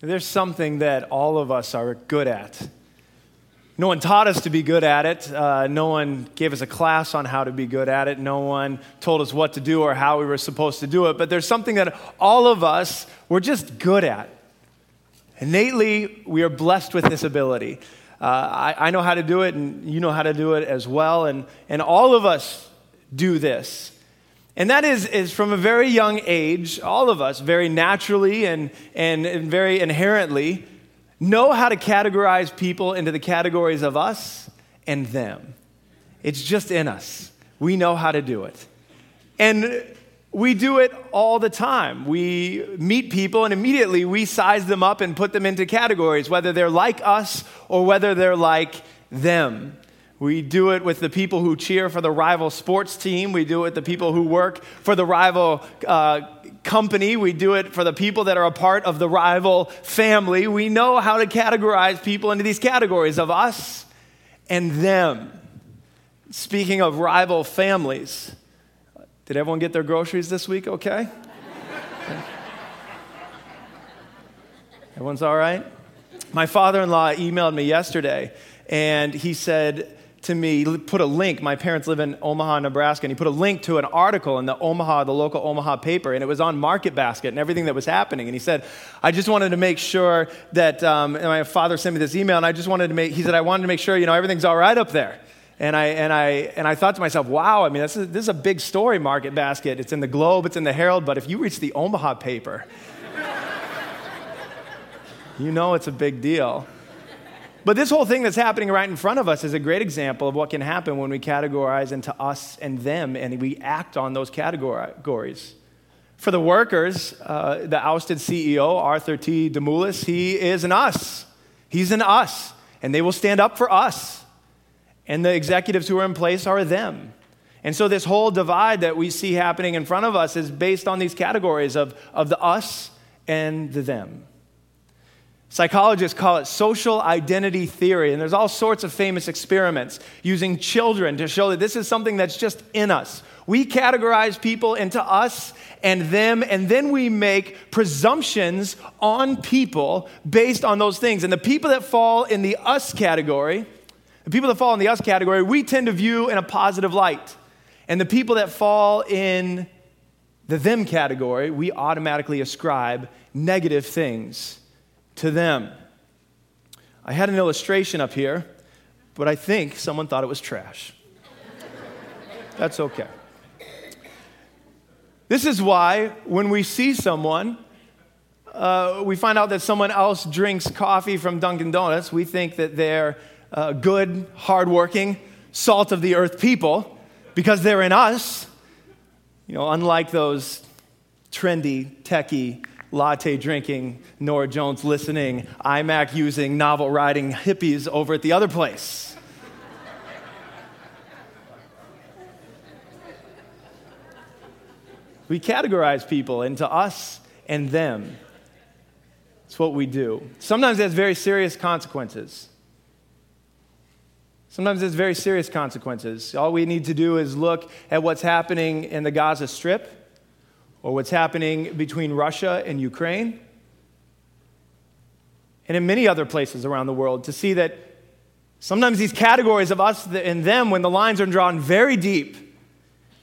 There's something that all of us are good at. No one taught us to be good at it. Uh, no one gave us a class on how to be good at it. No one told us what to do or how we were supposed to do it. But there's something that all of us were just good at. Innately, we are blessed with this ability. Uh, I, I know how to do it, and you know how to do it as well. And, and all of us do this. And that is, is from a very young age, all of us, very naturally and, and, and very inherently, know how to categorize people into the categories of us and them. It's just in us. We know how to do it. And we do it all the time. We meet people and immediately we size them up and put them into categories, whether they're like us or whether they're like them. We do it with the people who cheer for the rival sports team. We do it with the people who work for the rival uh, company. We do it for the people that are a part of the rival family. We know how to categorize people into these categories of us and them. Speaking of rival families, did everyone get their groceries this week okay? Everyone's all right? My father in law emailed me yesterday and he said, to me, put a link. My parents live in Omaha, Nebraska, and he put a link to an article in the Omaha, the local Omaha paper, and it was on Market Basket and everything that was happening. And he said, I just wanted to make sure that, um, my father sent me this email, and I just wanted to make, he said, I wanted to make sure, you know, everything's all right up there. And I, and, I, and I thought to myself, wow, I mean, this is, this is a big story, Market Basket. It's in the Globe, it's in the Herald, but if you reach the Omaha paper, you know it's a big deal. But this whole thing that's happening right in front of us is a great example of what can happen when we categorize into us and them and we act on those categories. For the workers, uh, the ousted CEO, Arthur T. Demoulas, he is an us. He's an us, and they will stand up for us. And the executives who are in place are them. And so, this whole divide that we see happening in front of us is based on these categories of, of the us and the them. Psychologists call it social identity theory, and there's all sorts of famous experiments using children to show that this is something that's just in us. We categorize people into us and them, and then we make presumptions on people based on those things. And the people that fall in the us category, the people that fall in the us category, we tend to view in a positive light. And the people that fall in the them category, we automatically ascribe negative things to them. I had an illustration up here, but I think someone thought it was trash. That's okay. This is why when we see someone, uh, we find out that someone else drinks coffee from Dunkin' Donuts, we think that they're uh, good, hardworking, salt of the earth people because they're in us. You know, unlike those trendy, techie, latte drinking, Norah Jones listening, iMac using, novel writing hippies over at the other place. we categorize people into us and them. It's what we do. Sometimes it has very serious consequences. Sometimes it's very serious consequences. All we need to do is look at what's happening in the Gaza Strip or what's happening between Russia and Ukraine, and in many other places around the world, to see that sometimes these categories of us and them, when the lines are drawn very deep,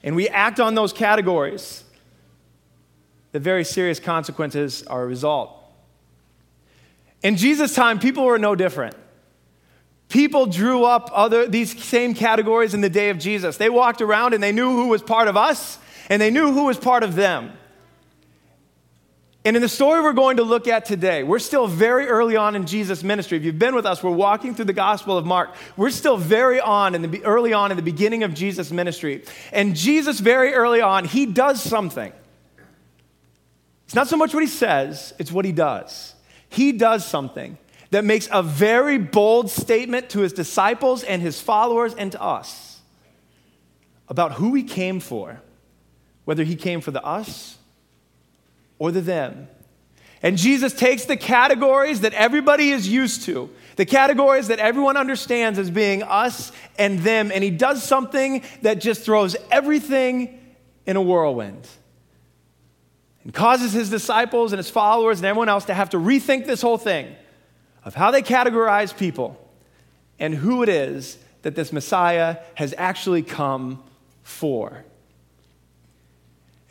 and we act on those categories, the very serious consequences are a result. In Jesus' time, people were no different. People drew up other, these same categories in the day of Jesus. They walked around and they knew who was part of us and they knew who was part of them. And in the story we're going to look at today, we're still very early on in Jesus' ministry. If you've been with us, we're walking through the Gospel of Mark. We're still very on in the early on in the beginning of Jesus' ministry. And Jesus, very early on, he does something. It's not so much what he says, it's what he does. He does something that makes a very bold statement to his disciples and his followers and to us about who he came for whether he came for the us or the them. And Jesus takes the categories that everybody is used to, the categories that everyone understands as being us and them, and he does something that just throws everything in a whirlwind. and causes his disciples and his followers and everyone else to have to rethink this whole thing of how they categorize people and who it is that this Messiah has actually come for.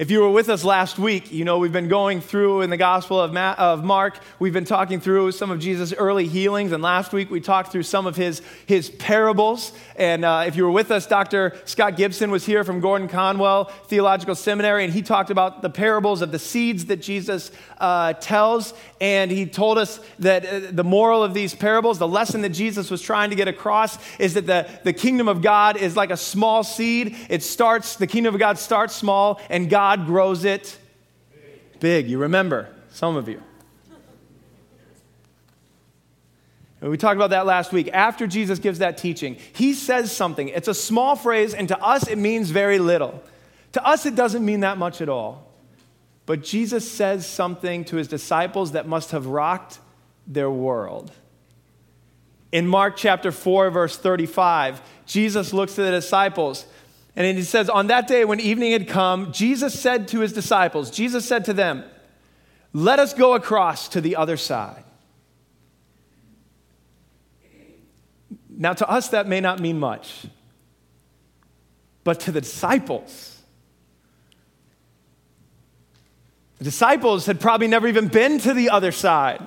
If you were with us last week, you know we've been going through in the Gospel of, Ma- of Mark, we've been talking through some of Jesus' early healings. And last week we talked through some of his, his parables. And uh, if you were with us, Dr. Scott Gibson was here from Gordon Conwell Theological Seminary, and he talked about the parables of the seeds that Jesus uh, tells. And he told us that uh, the moral of these parables, the lesson that Jesus was trying to get across, is that the, the kingdom of God is like a small seed. It starts, the kingdom of God starts small, and God God grows it big. You remember, some of you. We talked about that last week. After Jesus gives that teaching, he says something. It's a small phrase, and to us, it means very little. To us, it doesn't mean that much at all. But Jesus says something to his disciples that must have rocked their world. In Mark chapter 4, verse 35, Jesus looks to the disciples and he says, On that day when evening had come, Jesus said to his disciples, Jesus said to them, Let us go across to the other side. Now, to us, that may not mean much, but to the disciples, the disciples had probably never even been to the other side.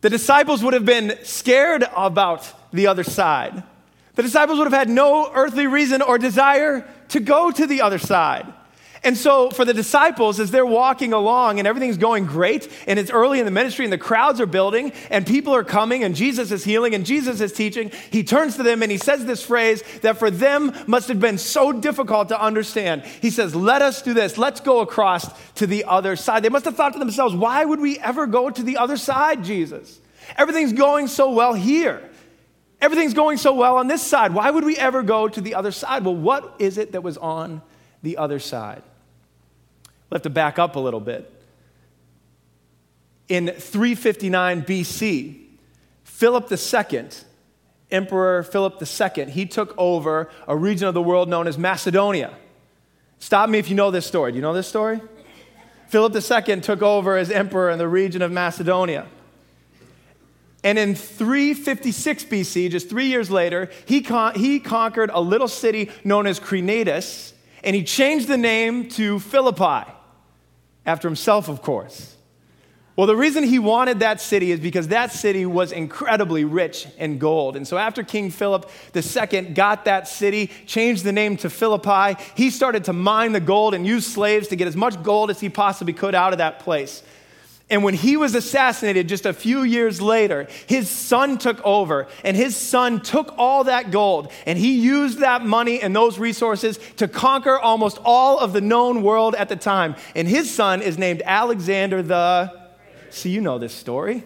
The disciples would have been scared about the other side. The disciples would have had no earthly reason or desire to go to the other side. And so, for the disciples, as they're walking along and everything's going great, and it's early in the ministry, and the crowds are building, and people are coming, and Jesus is healing, and Jesus is teaching, he turns to them and he says this phrase that for them must have been so difficult to understand. He says, Let us do this. Let's go across to the other side. They must have thought to themselves, Why would we ever go to the other side, Jesus? Everything's going so well here. Everything's going so well on this side. Why would we ever go to the other side? Well, what is it that was on the other side? We'll have to back up a little bit. In 359 BC, Philip II, Emperor Philip II, he took over a region of the world known as Macedonia. Stop me if you know this story. Do you know this story? Philip II took over as emperor in the region of Macedonia. And in 356 BC, just three years later, he, con- he conquered a little city known as Crenatus, and he changed the name to Philippi, after himself, of course. Well, the reason he wanted that city is because that city was incredibly rich in gold. And so, after King Philip II got that city, changed the name to Philippi, he started to mine the gold and use slaves to get as much gold as he possibly could out of that place. And when he was assassinated just a few years later, his son took over, and his son took all that gold, and he used that money and those resources to conquer almost all of the known world at the time. And his son is named Alexander the. See, you know this story.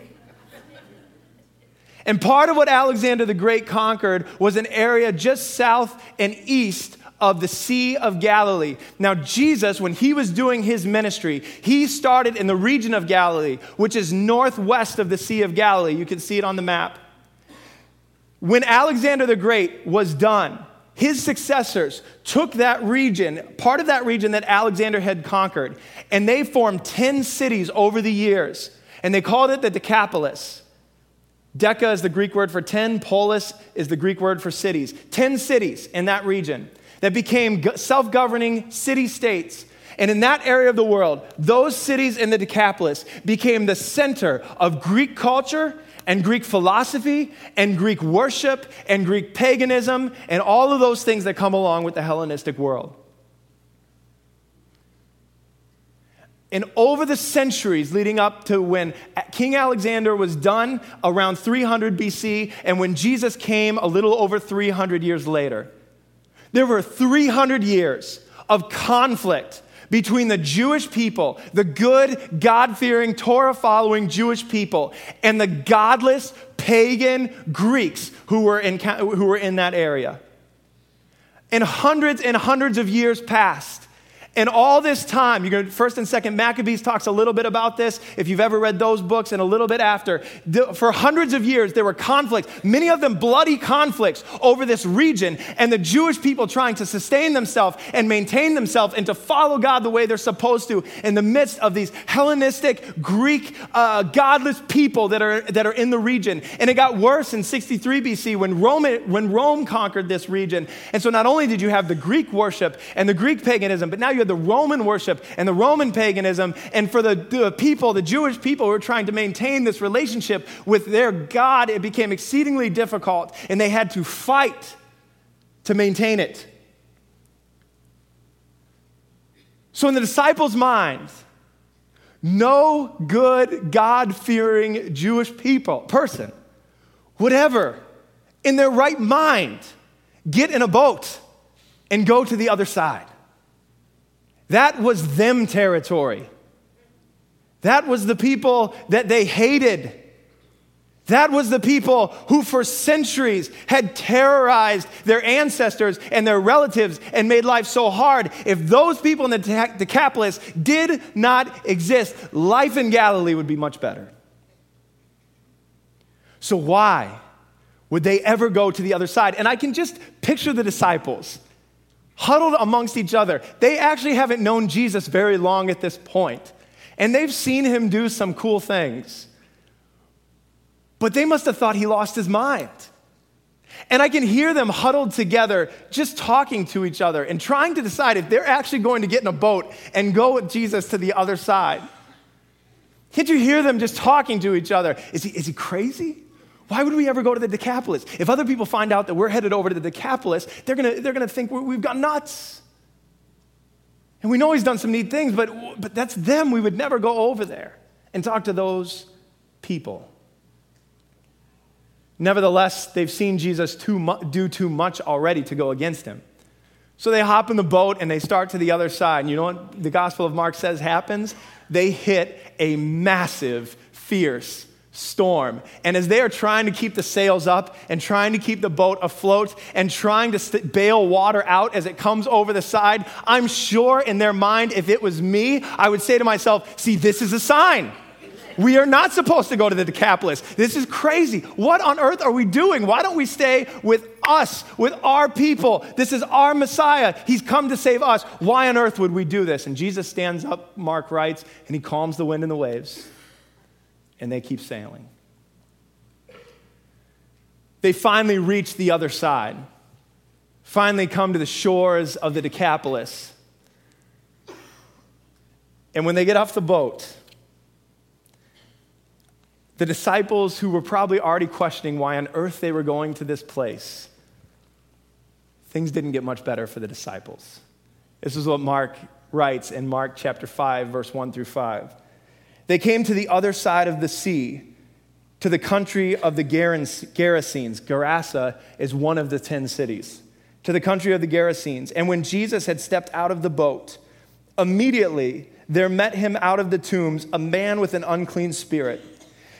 And part of what Alexander the Great conquered was an area just south and east of the Sea of Galilee. Now, Jesus, when he was doing his ministry, he started in the region of Galilee, which is northwest of the Sea of Galilee. You can see it on the map. When Alexander the Great was done, his successors took that region, part of that region that Alexander had conquered, and they formed 10 cities over the years, and they called it the Decapolis. Deca is the Greek word for 10, polis is the Greek word for cities. 10 cities in that region that became self governing city states. And in that area of the world, those cities in the Decapolis became the center of Greek culture and Greek philosophy and Greek worship and Greek paganism and all of those things that come along with the Hellenistic world. And over the centuries leading up to when King Alexander was done around 300 BC and when Jesus came a little over 300 years later, there were 300 years of conflict between the Jewish people, the good, God fearing, Torah following Jewish people, and the godless, pagan Greeks who were, in, who were in that area. And hundreds and hundreds of years passed, And all this time, you're going first and second Maccabees talks a little bit about this. If you've ever read those books, and a little bit after, for hundreds of years there were conflicts, many of them bloody conflicts over this region, and the Jewish people trying to sustain themselves and maintain themselves and to follow God the way they're supposed to in the midst of these Hellenistic, Greek, uh, godless people that are that are in the region. And it got worse in 63 BC when Rome when Rome conquered this region. And so not only did you have the Greek worship and the Greek paganism, but now you the Roman worship and the Roman paganism. And for the, the people, the Jewish people who were trying to maintain this relationship with their God, it became exceedingly difficult, and they had to fight to maintain it. So, in the disciples' minds, no good, God fearing Jewish people, person, would ever, in their right mind, get in a boat and go to the other side. That was them territory. That was the people that they hated. That was the people who, for centuries, had terrorized their ancestors and their relatives and made life so hard. If those people in the Decapolis did not exist, life in Galilee would be much better. So, why would they ever go to the other side? And I can just picture the disciples huddled amongst each other. They actually haven't known Jesus very long at this point, and they've seen him do some cool things. But they must have thought he lost his mind. And I can hear them huddled together, just talking to each other and trying to decide if they're actually going to get in a boat and go with Jesus to the other side. Can't you hear them just talking to each other? Is he, is he crazy? Why would we ever go to the Decapolis? If other people find out that we're headed over to the Decapolis, they're going to they're gonna think we've gone nuts. And we know he's done some neat things, but, but that's them. We would never go over there and talk to those people. Nevertheless, they've seen Jesus too mu- do too much already to go against him. So they hop in the boat and they start to the other side. And you know what the Gospel of Mark says happens? They hit a massive, fierce storm. And as they are trying to keep the sails up and trying to keep the boat afloat and trying to st- bail water out as it comes over the side, I'm sure in their mind, if it was me, I would say to myself, see, this is a sign. We are not supposed to go to the Decapolis. This is crazy. What on earth are we doing? Why don't we stay with us, with our people? This is our Messiah. He's come to save us. Why on earth would we do this? And Jesus stands up, Mark writes, and he calms the wind and the waves and they keep sailing. They finally reach the other side, finally come to the shores of the Decapolis. And when they get off the boat, the disciples who were probably already questioning why on earth they were going to this place, things didn't get much better for the disciples. This is what Mark writes in Mark chapter 5, verse 1 through 5. They came to the other side of the sea, to the country of the Gerasenes. Gerasa is one of the ten cities. To the country of the Gerasenes. And when Jesus had stepped out of the boat, immediately there met him out of the tombs a man with an unclean spirit.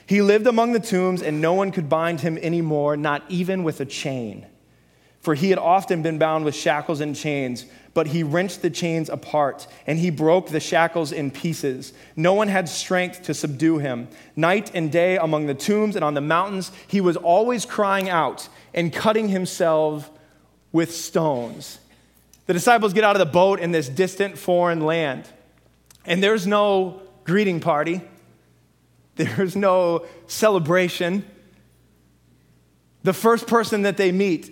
He lived among the tombs, and no one could bind him anymore, not even with a chain. For he had often been bound with shackles and chains but he wrenched the chains apart, and he broke the shackles in pieces. No one had strength to subdue him. Night and day among the tombs and on the mountains, he was always crying out and cutting himself with stones. The disciples get out of the boat in this distant foreign land, and there's no greeting party, there's no celebration. The first person that they meet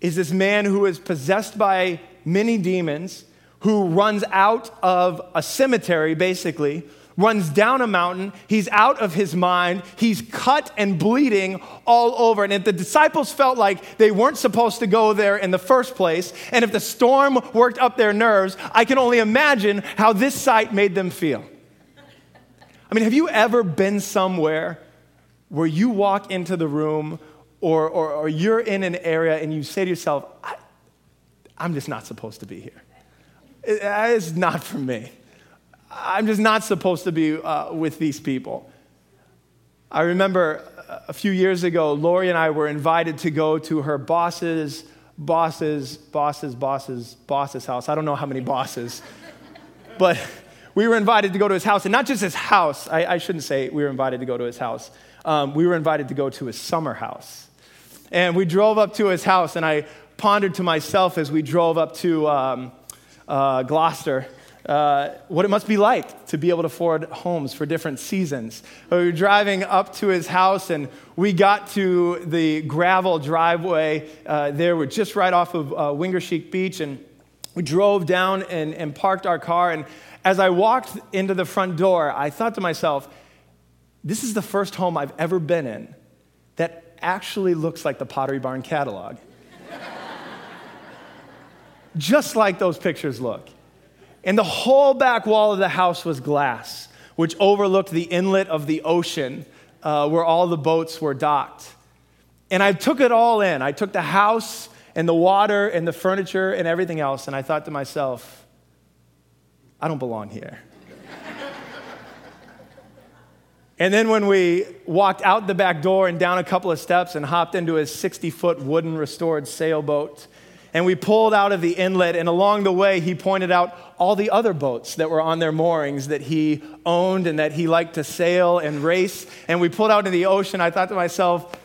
is this man who is possessed by many demons, who runs out of a cemetery, basically, runs down a mountain. He's out of his mind. He's cut and bleeding all over. And if the disciples felt like they weren't supposed to go there in the first place, and if the storm worked up their nerves, I can only imagine how this sight made them feel. I mean, have you ever been somewhere where you walk into the room or, or, or you're in an area and you say to yourself, I'm just not supposed to be here. It's not for me. I'm just not supposed to be uh, with these people. I remember a few years ago, Lori and I were invited to go to her boss's, boss's, boss's, boss's, boss's house. I don't know how many bosses. but we were invited to go to his house, and not just his house. I, I shouldn't say we were invited to go to his house. Um, we were invited to go to his summer house. And we drove up to his house, and I pondered to myself as we drove up to um, uh, Gloucester uh, what it must be like to be able to afford homes for different seasons. We were driving up to his house, and we got to the gravel driveway uh, there. We're just right off of uh, Wingaersheek Beach, and we drove down and, and parked our car. And as I walked into the front door, I thought to myself, this is the first home I've ever been in that actually looks like the Pottery Barn catalog. Just like those pictures look. And the whole back wall of the house was glass, which overlooked the inlet of the ocean uh, where all the boats were docked. And I took it all in. I took the house and the water and the furniture and everything else, and I thought to myself, I don't belong here. and then when we walked out the back door and down a couple of steps and hopped into his 60 foot wooden restored sailboat, and we pulled out of the inlet, and along the way, he pointed out all the other boats that were on their moorings that he owned and that he liked to sail and race. And we pulled out in the ocean. I thought to myself,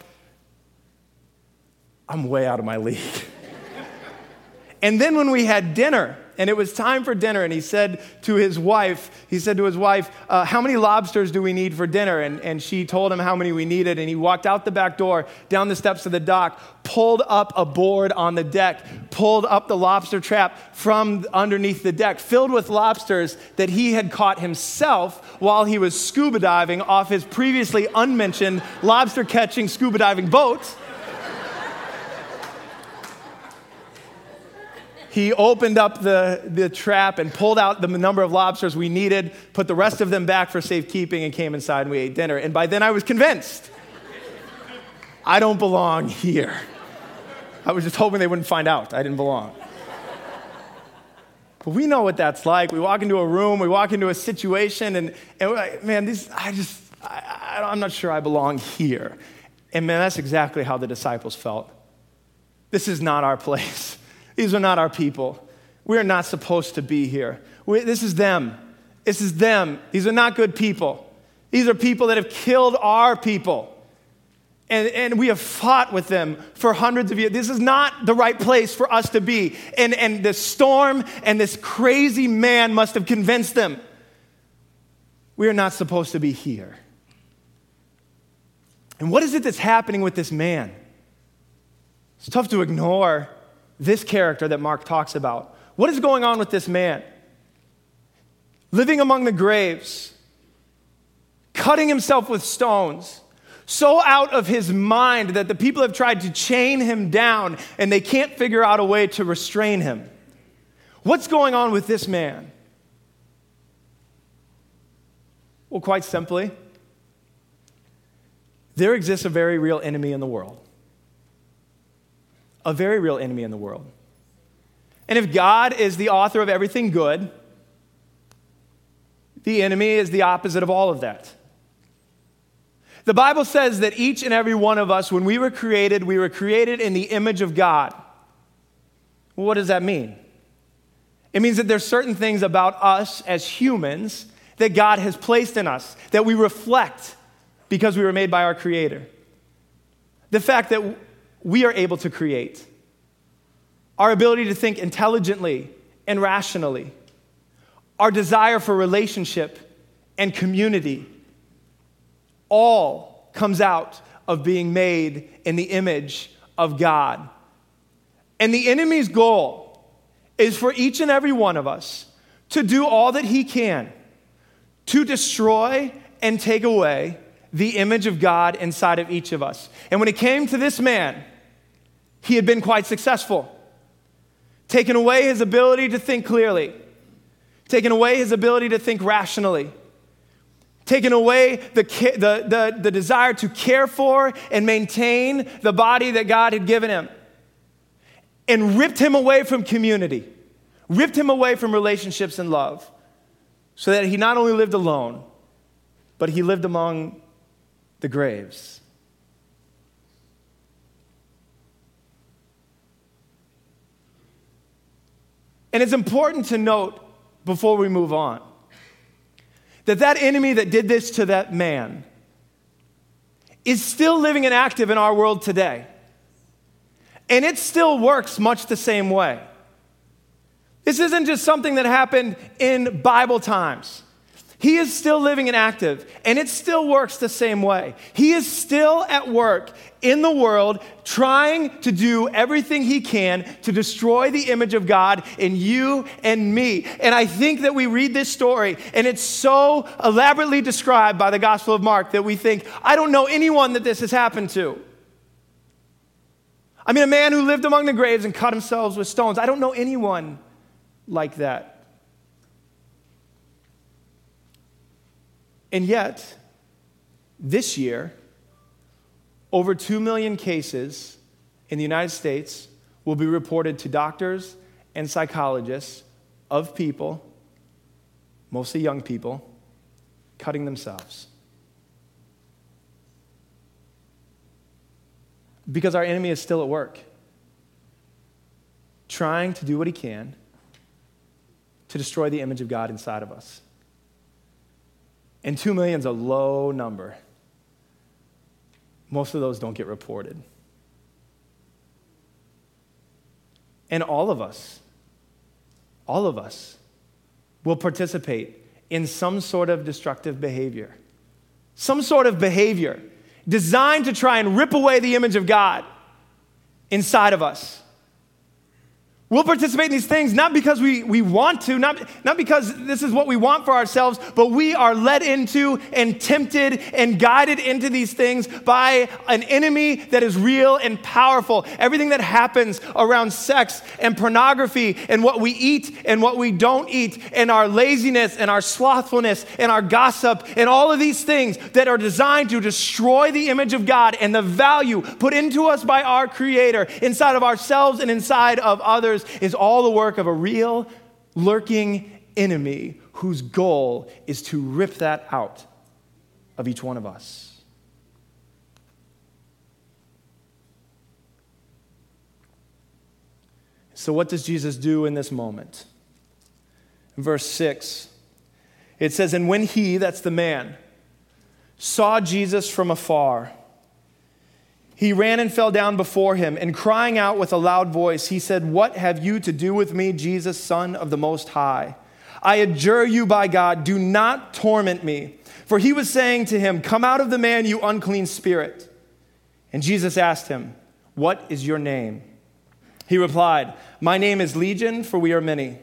I'm way out of my league. and then when we had dinner, and it was time for dinner. And he said to his wife, he said to his wife, uh, How many lobsters do we need for dinner? And, and she told him how many we needed. And he walked out the back door, down the steps of the dock, pulled up a board on the deck, pulled up the lobster trap from underneath the deck, filled with lobsters that he had caught himself while he was scuba diving off his previously unmentioned lobster catching scuba diving boat. He opened up the, the trap and pulled out the number of lobsters we needed, put the rest of them back for safekeeping, and came inside and we ate dinner. And by then I was convinced I don't belong here. I was just hoping they wouldn't find out I didn't belong. But we know what that's like. We walk into a room, we walk into a situation, and, and like, man, this, I just, I, I, I'm not sure I belong here. And man, that's exactly how the disciples felt. This is not our place. These are not our people. We are not supposed to be here. We, this is them. This is them. These are not good people. These are people that have killed our people. And, and we have fought with them for hundreds of years. This is not the right place for us to be. And, and the storm and this crazy man must have convinced them. We are not supposed to be here. And what is it that's happening with this man? It's tough to ignore this character that Mark talks about. What is going on with this man? Living among the graves, cutting himself with stones, so out of his mind that the people have tried to chain him down and they can't figure out a way to restrain him. What's going on with this man? Well, quite simply, there exists a very real enemy in the world a very real enemy in the world. And if God is the author of everything good, the enemy is the opposite of all of that. The Bible says that each and every one of us, when we were created, we were created in the image of God. Well, what does that mean? It means that there's certain things about us as humans that God has placed in us that we reflect because we were made by our Creator. The fact that we are able to create. Our ability to think intelligently and rationally. Our desire for relationship and community. All comes out of being made in the image of God. And the enemy's goal is for each and every one of us to do all that he can to destroy and take away the image of God inside of each of us. And when it came to this man, he had been quite successful. Taken away his ability to think clearly, taken away his ability to think rationally, taken away the, the, the, the desire to care for and maintain the body that God had given him, and ripped him away from community, ripped him away from relationships and love, so that he not only lived alone, but he lived among the graves. And it's important to note before we move on. That that enemy that did this to that man is still living and active in our world today. And it still works much the same way. This isn't just something that happened in Bible times. He is still living and active, and it still works the same way. He is still at work in the world trying to do everything he can to destroy the image of God in you and me. And I think that we read this story, and it's so elaborately described by the Gospel of Mark that we think, I don't know anyone that this has happened to. I mean, a man who lived among the graves and cut himself with stones. I don't know anyone like that. And yet, this year, over 2 million cases in the United States will be reported to doctors and psychologists of people, mostly young people, cutting themselves. Because our enemy is still at work, trying to do what he can to destroy the image of God inside of us. And 2 million is a low number. Most of those don't get reported. And all of us, all of us will participate in some sort of destructive behavior. Some sort of behavior designed to try and rip away the image of God inside of us. We'll participate in these things not because we, we want to, not, not because this is what we want for ourselves, but we are led into and tempted and guided into these things by an enemy that is real and powerful. Everything that happens around sex and pornography and what we eat and what we don't eat and our laziness and our slothfulness and our gossip and all of these things that are designed to destroy the image of God and the value put into us by our Creator inside of ourselves and inside of is all the work of a real, lurking enemy whose goal is to rip that out of each one of us. So, what does Jesus do in this moment? In verse 6, it says, And when he, that's the man, saw Jesus from afar, he ran and fell down before him, and crying out with a loud voice, he said, What have you to do with me, Jesus, Son of the Most High? I adjure you by God, do not torment me. For he was saying to him, Come out of the man, you unclean spirit. And Jesus asked him, What is your name? He replied, My name is Legion, for we are many.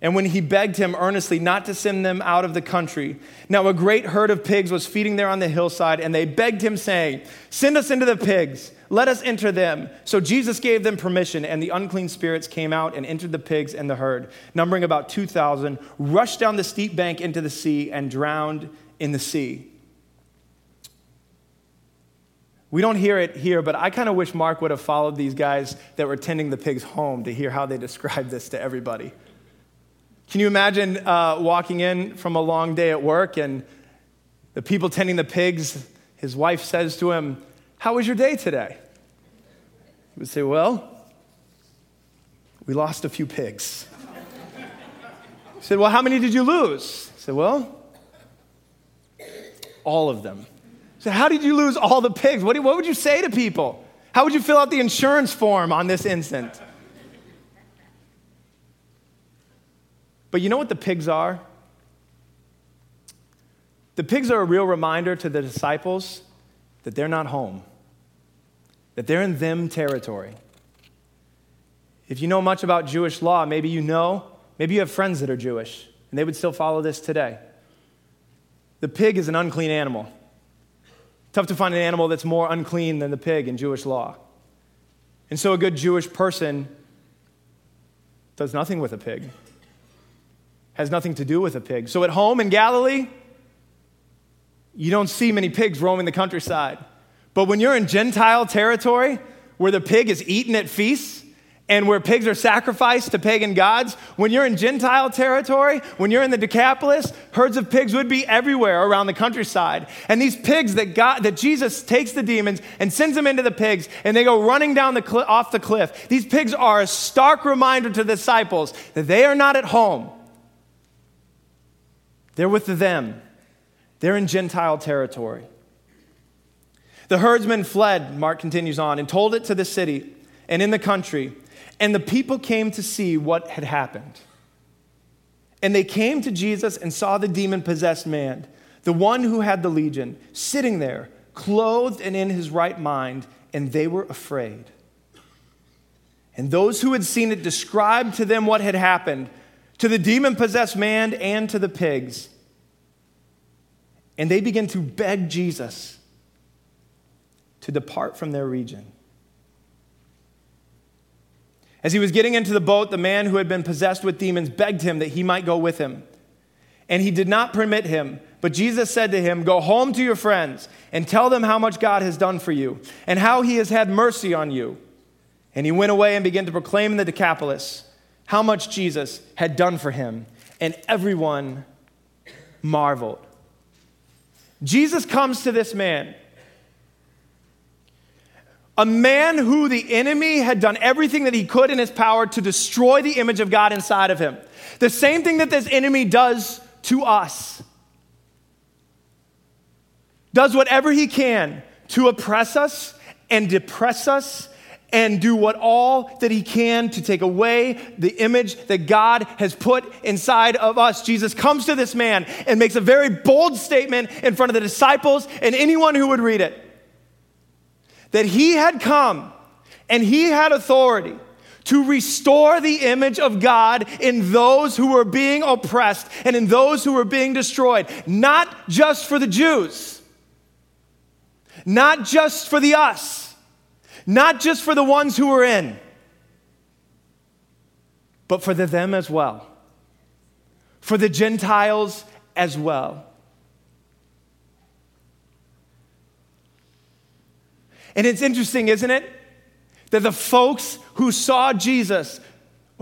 And when he begged him earnestly not to send them out of the country, now a great herd of pigs was feeding there on the hillside, and they begged him, saying, Send us into the pigs, let us enter them. So Jesus gave them permission, and the unclean spirits came out and entered the pigs and the herd, numbering about 2,000, rushed down the steep bank into the sea, and drowned in the sea. We don't hear it here, but I kind of wish Mark would have followed these guys that were tending the pigs home to hear how they described this to everybody. Can you imagine uh, walking in from a long day at work and the people tending the pigs, his wife says to him, How was your day today? He would say, Well, we lost a few pigs. He said, Well, how many did you lose? He said, Well, all of them. He said, How did you lose all the pigs? What, do, what would you say to people? How would you fill out the insurance form on this instant? But you know what the pigs are? The pigs are a real reminder to the disciples that they're not home, that they're in them territory. If you know much about Jewish law, maybe you know, maybe you have friends that are Jewish, and they would still follow this today. The pig is an unclean animal. Tough to find an animal that's more unclean than the pig in Jewish law. And so a good Jewish person does nothing with a pig has nothing to do with a pig. So at home in Galilee, you don't see many pigs roaming the countryside. But when you're in Gentile territory, where the pig is eaten at feasts, and where pigs are sacrificed to pagan gods, when you're in Gentile territory, when you're in the Decapolis, herds of pigs would be everywhere around the countryside. And these pigs that, God, that Jesus takes the demons and sends them into the pigs, and they go running down the cl- off the cliff. These pigs are a stark reminder to the disciples that they are not at home They're with them, they're in Gentile territory. The herdsmen fled, Mark continues on, and told it to the city and in the country, and the people came to see what had happened. And they came to Jesus and saw the demon possessed man, the one who had the legion, sitting there, clothed and in his right mind, and they were afraid. And those who had seen it described to them what had happened to the demon possessed man and to the pigs. And they began to beg Jesus to depart from their region. As he was getting into the boat, the man who had been possessed with demons begged him that he might go with him. And he did not permit him, but Jesus said to him, Go home to your friends and tell them how much God has done for you and how he has had mercy on you. And he went away and began to proclaim in the Decapolis how much Jesus had done for him, and everyone marveled. Jesus comes to this man, a man who the enemy had done everything that he could in his power to destroy the image of God inside of him. The same thing that this enemy does to us. Does whatever he can to oppress us and depress us and do what all that he can to take away the image that God has put inside of us. Jesus comes to this man and makes a very bold statement in front of the disciples and anyone who would read it. That he had come and he had authority to restore the image of God in those who were being oppressed and in those who were being destroyed, not just for the Jews, not just for the us not just for the ones who were in, but for the them as well, for the Gentiles as well. And it's interesting, isn't it? That the folks who saw Jesus,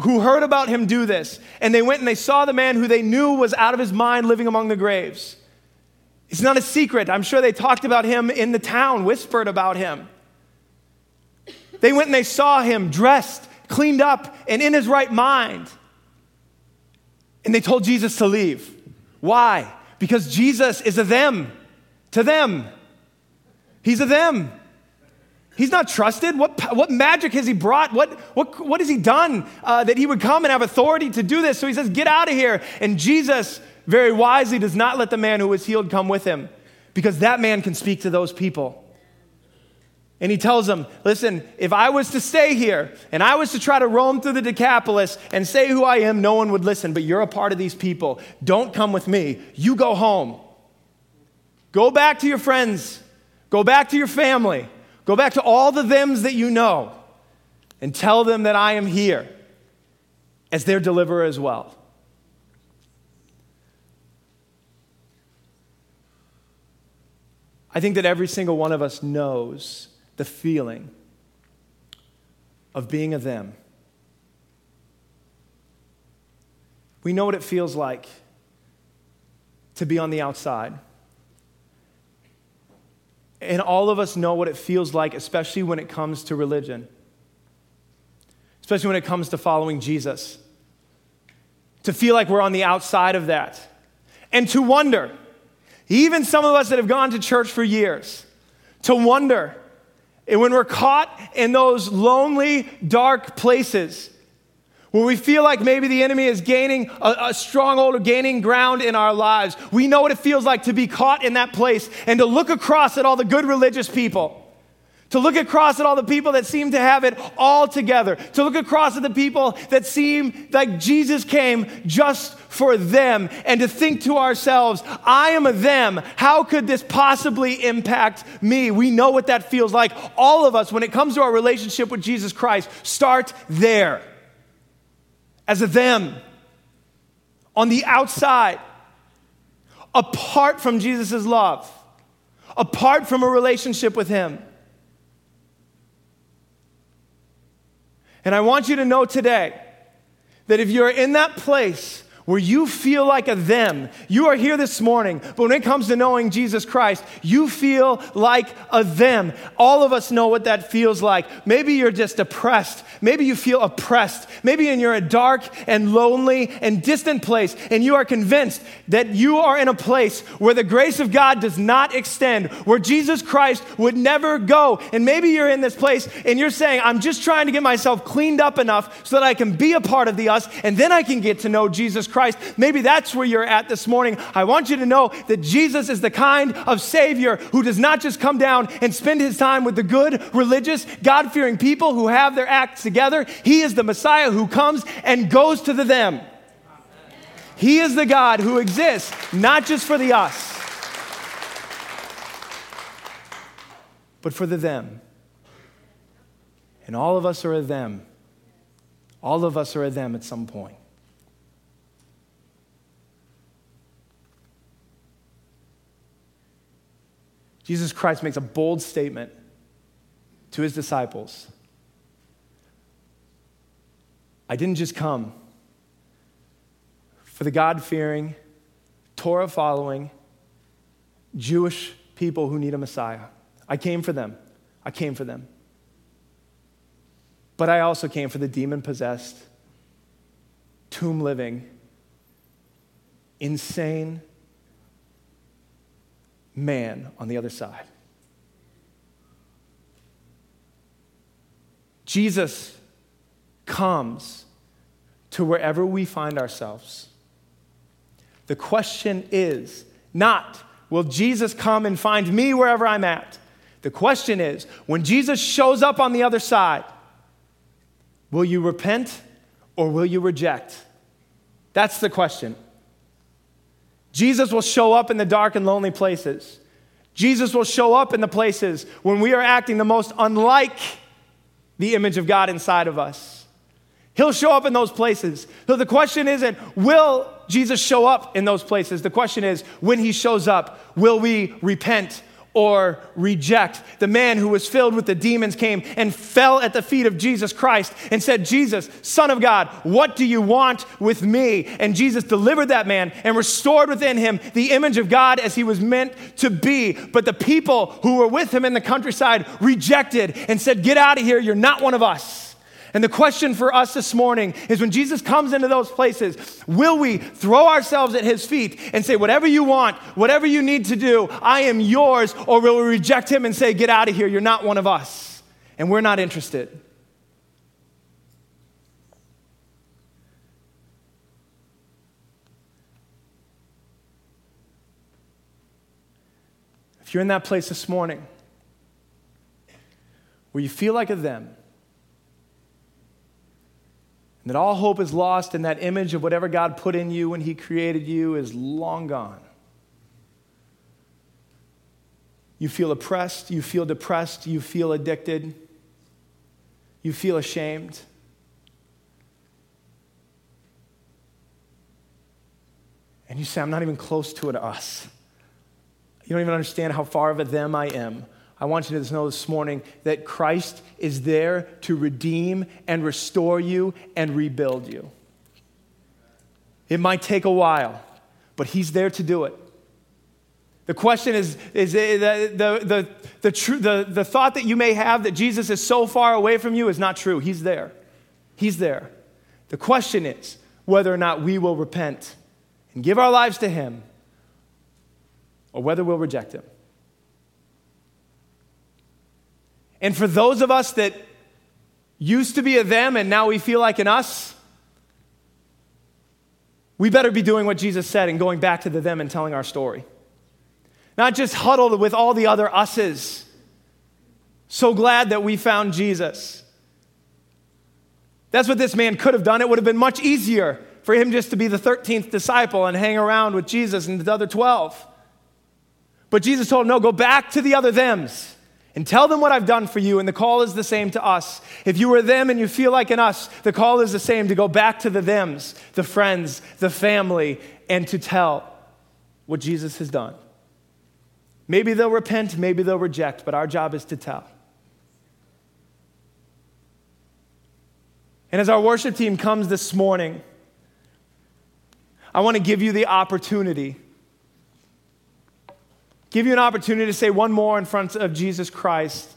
who heard about him do this, and they went and they saw the man who they knew was out of his mind living among the graves. It's not a secret. I'm sure they talked about him in the town, whispered about him. They went and they saw him dressed, cleaned up, and in his right mind. And they told Jesus to leave. Why? Because Jesus is a them, to them. He's a them. He's not trusted. What, what magic has he brought? What, what, what has he done uh, that he would come and have authority to do this? So he says, Get out of here. And Jesus, very wisely, does not let the man who was healed come with him because that man can speak to those people. And he tells them, listen, if I was to stay here and I was to try to roam through the Decapolis and say who I am, no one would listen, but you're a part of these people. Don't come with me. You go home. Go back to your friends. Go back to your family. Go back to all the thems that you know and tell them that I am here as their deliverer as well. I think that every single one of us knows the feeling of being a them. We know what it feels like to be on the outside. And all of us know what it feels like, especially when it comes to religion, especially when it comes to following Jesus. To feel like we're on the outside of that. And to wonder, even some of us that have gone to church for years, to wonder and when we're caught in those lonely, dark places, where we feel like maybe the enemy is gaining a, a, stronghold or gaining ground in our lives, we know what it feels like to be caught in that place and to look across at all the good religious people to look across at all the people that seem to have it all together, to look across at the people that seem like Jesus came just for them, and to think to ourselves, I am a them. How could this possibly impact me? We know what that feels like. All of us, when it comes to our relationship with Jesus Christ, start there as a them on the outside, apart from Jesus' love, apart from a relationship with Him. And I want you to know today that if you're in that place where you feel like a them. You are here this morning, but when it comes to knowing Jesus Christ, you feel like a them. All of us know what that feels like. Maybe you're just depressed. Maybe you feel oppressed. Maybe you're in a dark and lonely and distant place, and you are convinced that you are in a place where the grace of God does not extend, where Jesus Christ would never go. And maybe you're in this place and you're saying, I'm just trying to get myself cleaned up enough so that I can be a part of the us, and then I can get to know Jesus Christ. Christ. Maybe that's where you're at this morning. I want you to know that Jesus is the kind of Savior who does not just come down and spend his time with the good, religious, God fearing people who have their acts together. He is the Messiah who comes and goes to the them. He is the God who exists, not just for the us, but for the them. And all of us are a them. All of us are a them at some point. Jesus Christ makes a bold statement to his disciples I didn't just come for the God fearing, Torah following, Jewish people who need a Messiah. I came for them. I came for them. But I also came for the demon possessed, tomb living, insane, man on the other side. Jesus comes to wherever we find ourselves. The question is not, will Jesus come and find me wherever I'm at? The question is, when Jesus shows up on the other side, will you repent or will you reject? That's the question. Jesus will show up in the dark and lonely places. Jesus will show up in the places when we are acting the most unlike the image of God inside of us. He'll show up in those places. So the question isn't, will Jesus show up in those places? The question is, when he shows up, will we repent or reject. The man who was filled with the demons came and fell at the feet of Jesus Christ and said, Jesus, Son of God, what do you want with me? And Jesus delivered that man and restored within him the image of God as he was meant to be. But the people who were with him in the countryside rejected and said, Get out of here, you're not one of us. And the question for us this morning is when Jesus comes into those places, will we throw ourselves at his feet and say, Whatever you want, whatever you need to do, I am yours? Or will we reject him and say, Get out of here, you're not one of us, and we're not interested? If you're in that place this morning where you feel like a them, and that all hope is lost and that image of whatever God put in you when He created you is long gone. You feel oppressed, you feel depressed, you feel addicted, you feel ashamed. And you say, I'm not even close to an us. You don't even understand how far of a them I am. I want you to know this morning that Christ is there to redeem and restore you and rebuild you. It might take a while, but He's there to do it. The question is, is the, the, the, the, tr- the, the thought that you may have that Jesus is so far away from you is not true. He's there. He's there. The question is whether or not we will repent and give our lives to Him or whether we'll reject Him. And for those of us that used to be a them and now we feel like an us, we better be doing what Jesus said and going back to the them and telling our story. Not just huddled with all the other us's. So glad that we found Jesus. That's what this man could have done. It would have been much easier for him just to be the 13th disciple and hang around with Jesus and the other 12. But Jesus told him, no, go back to the other thems and tell them what I've done for you. And the call is the same to us. If you were them and you feel like an us, the call is the same to go back to the thems, the friends, the family, and to tell what Jesus has done. Maybe they'll repent, maybe they'll reject, but our job is to tell. And as our worship team comes this morning, I want to give you the opportunity. Give you an opportunity to say one more in front of Jesus Christ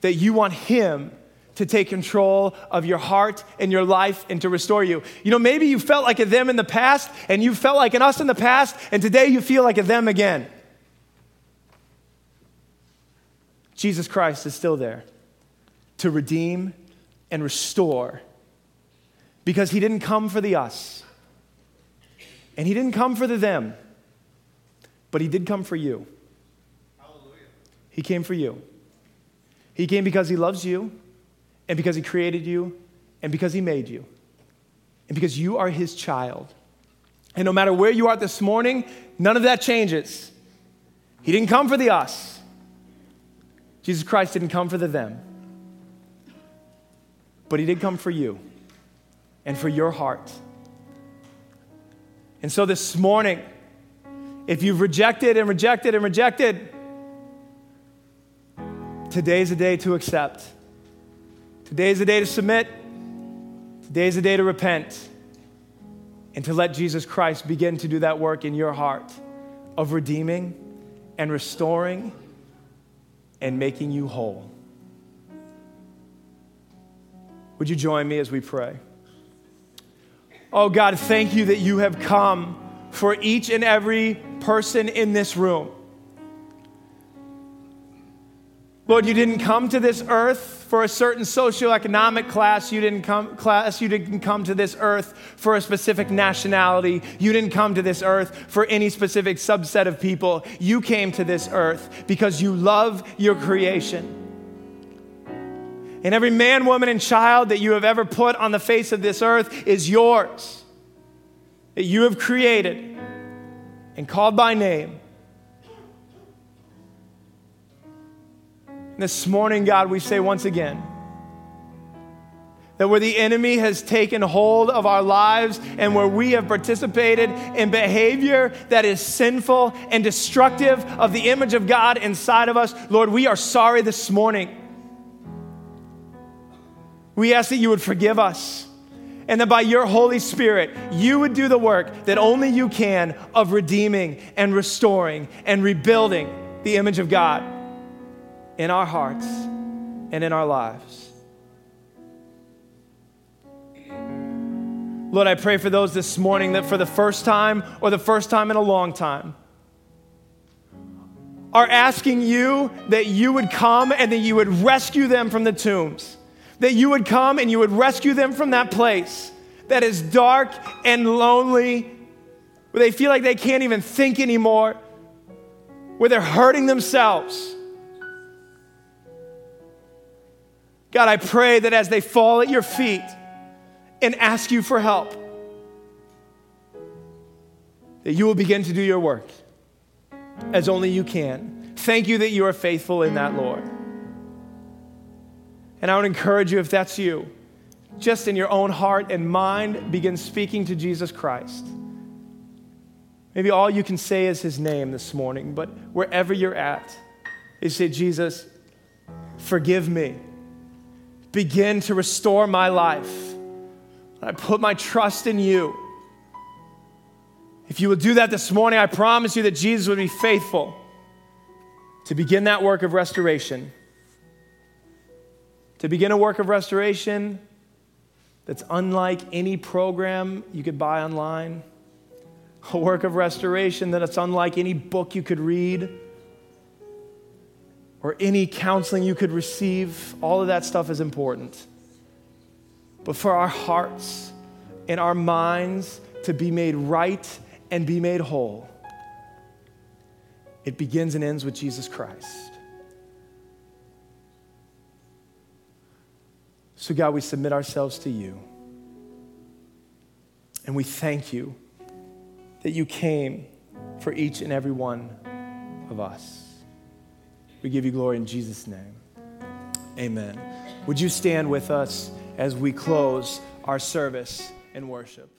that you want Him to take control of your heart and your life and to restore you. You know, maybe you felt like a them in the past and you felt like an us in the past, and today you feel like a them again. Jesus Christ is still there to redeem and restore because he didn't come for the us and he didn't come for the them, but he did come for you. He came for you. He came because he loves you and because he created you and because he made you and because you are his child. And no matter where you are this morning, none of that changes. He didn't come for the us. Jesus Christ didn't come for the them. But he did come for you and for your heart. And so this morning, if you've rejected and rejected and rejected, today's a day to accept. Today's a day to submit. Today's a day to repent and to let Jesus Christ begin to do that work in your heart of redeeming and restoring and making you whole. Would you join me as we pray? Oh God, thank you that you have come for each and every person in this room. Lord, you didn't come to this earth for a certain socioeconomic class. You didn't come class. You didn't come to this earth for a specific nationality. You didn't come to this earth for any specific subset of people. You came to this earth because you love your creation. And every man, woman, and child that you have ever put on the face of this earth is yours. That you have created and called by name. This morning, God, we say once again that where the enemy has taken hold of our lives and where we have participated in behavior that is sinful and destructive of the image of God inside of us, Lord, we are sorry this morning. We ask that you would forgive us and that by your Holy Spirit, you would do the work that only you can of redeeming and restoring and rebuilding the image of God in our hearts and in our lives. Lord, I pray for those this morning that for the first time or the first time in a long time are asking you that you would come and that you would rescue them from the tombs, that you would come and you would rescue them from that place that is dark and lonely, where they feel like they can't even think anymore, where they're hurting themselves. God, I pray that as they fall at your feet and ask you for help, that you will begin to do your work as only you can. Thank you that you are faithful in that, Lord. And I would encourage you, if that's you, just in your own heart and mind, begin speaking to Jesus Christ. Maybe all you can say is his name this morning, but wherever you're at, is say, Jesus, forgive me begin to restore my life. I put my trust in you. If you will do that this morning, I promise you that Jesus would be faithful to begin that work of restoration. To begin a work of restoration that's unlike any program you could buy online, a work of restoration that's unlike any book you could read or any counseling you could receive, all of that stuff is important. But for our hearts and our minds to be made right and be made whole, it begins and ends with Jesus Christ. So, God, we submit ourselves to you. And we thank you that you came for each and every one of us. We give you glory in Jesus' name. Amen. Would you stand with us as we close our service and worship?